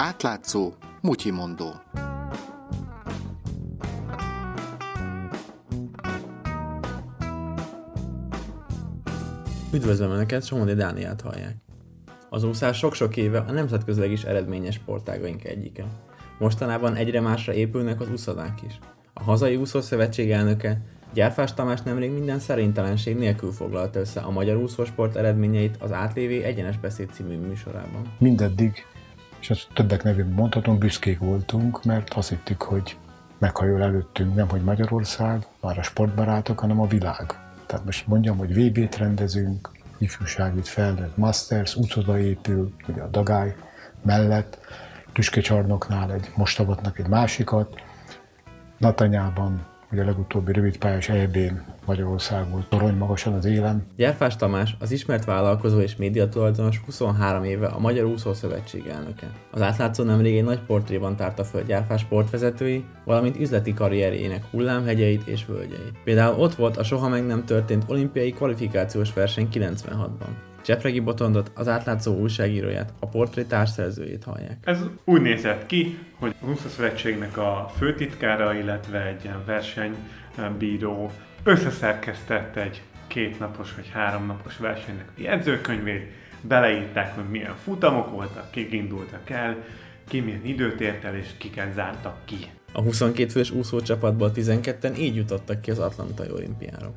Átlátszó, mutyimondó. Üdvözlöm Önöket, Somodi Dániát hallják. Az úszás sok-sok éve a nemzetközileg is eredményes sportágaink egyike. Mostanában egyre másra épülnek az úszadák is. A hazai úszószövetség elnöke, Gyárfás Tamás nemrég minden szerintelenség nélkül foglalta össze a magyar úszósport eredményeit az Átlévé Egyenes Beszéd című műsorában. Mindeddig, és ezt többek nevén mondhatom, büszkék voltunk, mert azt hittük, hogy meghajol előttünk nem, hogy Magyarország, már a sportbarátok, hanem a világ. Tehát most mondjam, hogy VB-t rendezünk, ifjúságit fel, Masters, úcoda épül, ugye a Dagály mellett, Tüskecsarnoknál egy, most egy másikat, Natanyában hogy a legutóbbi rövidpályás EB-n Magyarországon torony magasan az élen. Gyárfás Tamás, az ismert vállalkozó és médiatulajdonos 23 éve a Magyar Úszó Szövetség elnöke. Az átlátszó nemrég egy nagy portréban tárta föl Gyárfás sportvezetői, valamint üzleti karrierjének hullámhegyeit és völgyeit. Például ott volt a soha meg nem történt olimpiai kvalifikációs verseny 96-ban. Csepregi Botondot, az átlátszó újságíróját, a portré társszerzőjét hallják. Ez úgy nézett ki, hogy a Husza Szövetségnek a főtitkára, illetve egy ilyen versenybíró összeszerkesztett egy kétnapos vagy háromnapos versenynek a jegyzőkönyvét, beleírták, hogy milyen futamok voltak, kik indultak el, ki milyen időt ért el, és kiket zártak ki. A 22 fős úszócsapatból 12-en így jutottak ki az Atlantai olimpiára.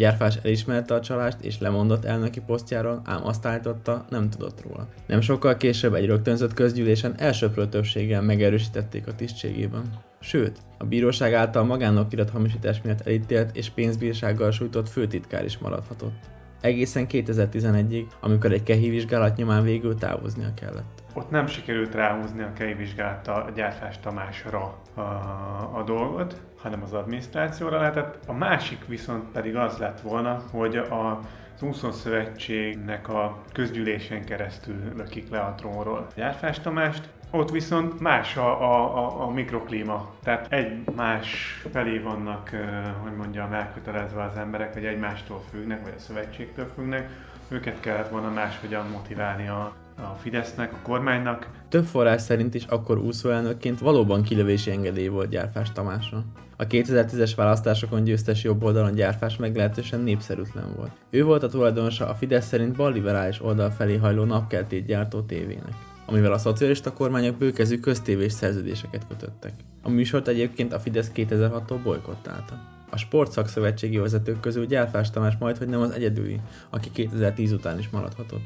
Gyárfás elismerte a csalást és lemondott elnöki posztjáról, ám azt állította, nem tudott róla. Nem sokkal később egy rögtönzött közgyűlésen elsőprő többséggel megerősítették a tisztségében. Sőt, a bíróság által magánokirat hamisítás miatt elítélt és pénzbírsággal sújtott főtitkár is maradhatott. Egészen 2011-ig, amikor egy kehi vizsgálat nyomán végül távoznia kellett. Ott nem sikerült ráhúzni a kehi vizsgálata a gyárfás Tamásra a, a dolgot, hanem az adminisztrációra lehetett. A másik viszont pedig az lett volna, hogy a az Úszószövetségnek a közgyűlésen keresztül lökik le a trónról Gyárfás Tamást, ott viszont más a, a, a, a mikroklíma. Tehát egymás felé vannak, hogy mondjam, elkötelezve az emberek, vagy egymástól függnek, vagy a szövetségtől függnek. Őket kellett volna máshogyan motiválni a, a Fidesznek, a kormánynak. Több forrás szerint is akkor úszóelnökként valóban kilövési engedély volt Gyárfás Tamásra. A 2010-es választásokon győztes jobb oldalon Gyárfás meglehetősen népszerűtlen volt. Ő volt a tulajdonosa a Fidesz szerint balliberális oldal felé hajló napkeltét gyártó tévének amivel a szocialista kormányok bőkezű köztévés szerződéseket kötöttek. A műsort egyébként a Fidesz 2006-tól bolykottálta. A sportszakszövetségi vezetők közül Gyárfás Tamás majd, hogy nem az egyedüli, aki 2010 után is maradhatott.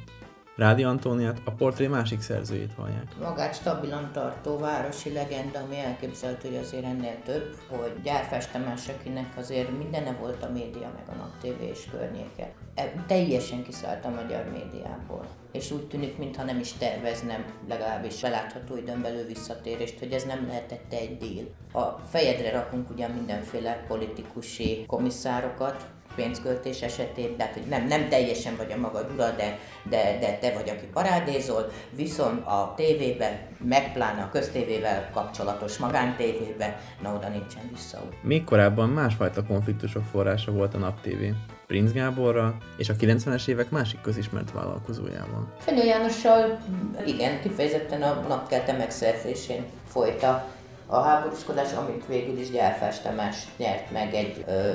Rádi Antóniát, a portré másik szerzőjét hallják. Magát stabilan tartó városi legenda, ami elképzelhető, hogy azért ennél több, hogy Gyárfás Tamás, akinek azért mindene volt a média, meg a nap TV és környéke. E, teljesen kiszállt a magyar médiából és úgy tűnik, mintha nem is terveznem legalábbis belátható időn belül visszatérést, hogy ez nem lehetett egy díl. A fejedre rakunk ugyan mindenféle politikusi komisszárokat, pénzköltés esetén, tehát hogy nem, nem teljesen vagy a magad ura, de, de, de te vagy, aki parádézol, viszont a tévében, meg pláne a köztévével kapcsolatos magántévében, na oda nincsen visszaút. Még korábban másfajta konfliktusok forrása volt a Nap TV. Prince Gáborral és a 90-es évek másik közismert vállalkozójával. Fenyő Jánossal igen, kifejezetten a napkelte megszerzésén folyta a háborúskodás, amit végül is Gyárfás Tamás nyert meg egy ö,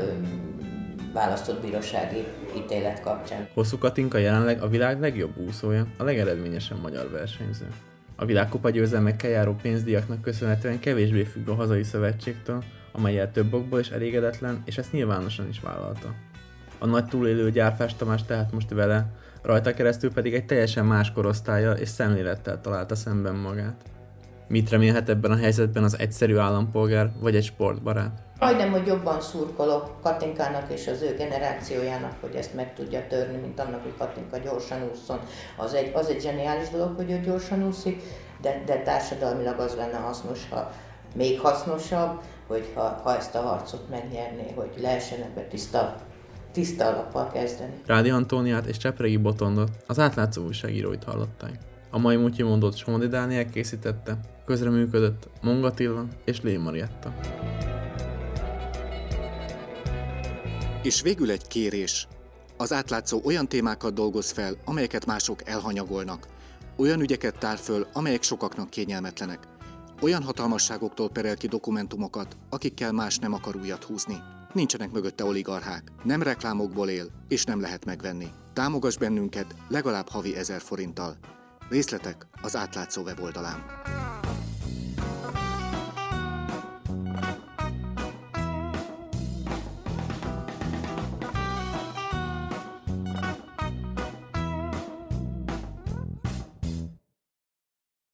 választott bírósági ítélet kapcsán. Hosszú Katinka jelenleg a világ legjobb úszója, a legeredményesebb magyar versenyző. A világkupa győzelmekkel járó pénzdíjaknak köszönhetően kevésbé függ a hazai szövetségtől, amelyel több okból is elégedetlen, és ezt nyilvánosan is vállalta. A nagy túlélő gyárfás Tamás tehát most vele, rajta keresztül pedig egy teljesen más korosztálya és szemlélettel találta szemben magát. Mit remélhet ebben a helyzetben az egyszerű állampolgár vagy egy sportbarát? Majdnem, hogy jobban szurkolok Katinkának és az ő generációjának, hogy ezt meg tudja törni, mint annak, hogy Katinka gyorsan úszson. Az egy, az egy zseniális dolog, hogy ő gyorsan úszik, de, de társadalmilag az lenne hasznos, ha még hasznosabb, hogy ha, ha ezt a harcot megnyerné, hogy lehessen ebbe tiszta tiszta alappal kezdeni. Rádi Antóniát és Csepregi Botondot az átlátszó újságíróit hallották. A mai Mutyi mondott Somodi Dániel készítette, közreműködött Mongatilla és Lé Marietta. És végül egy kérés. Az átlátszó olyan témákat dolgoz fel, amelyeket mások elhanyagolnak. Olyan ügyeket tár föl, amelyek sokaknak kényelmetlenek. Olyan hatalmasságoktól perel ki dokumentumokat, akikkel más nem akar újat húzni. Nincsenek mögötte oligarchák, nem reklámokból él, és nem lehet megvenni. Támogass bennünket legalább havi ezer forinttal. Részletek az átlátszó weboldalán.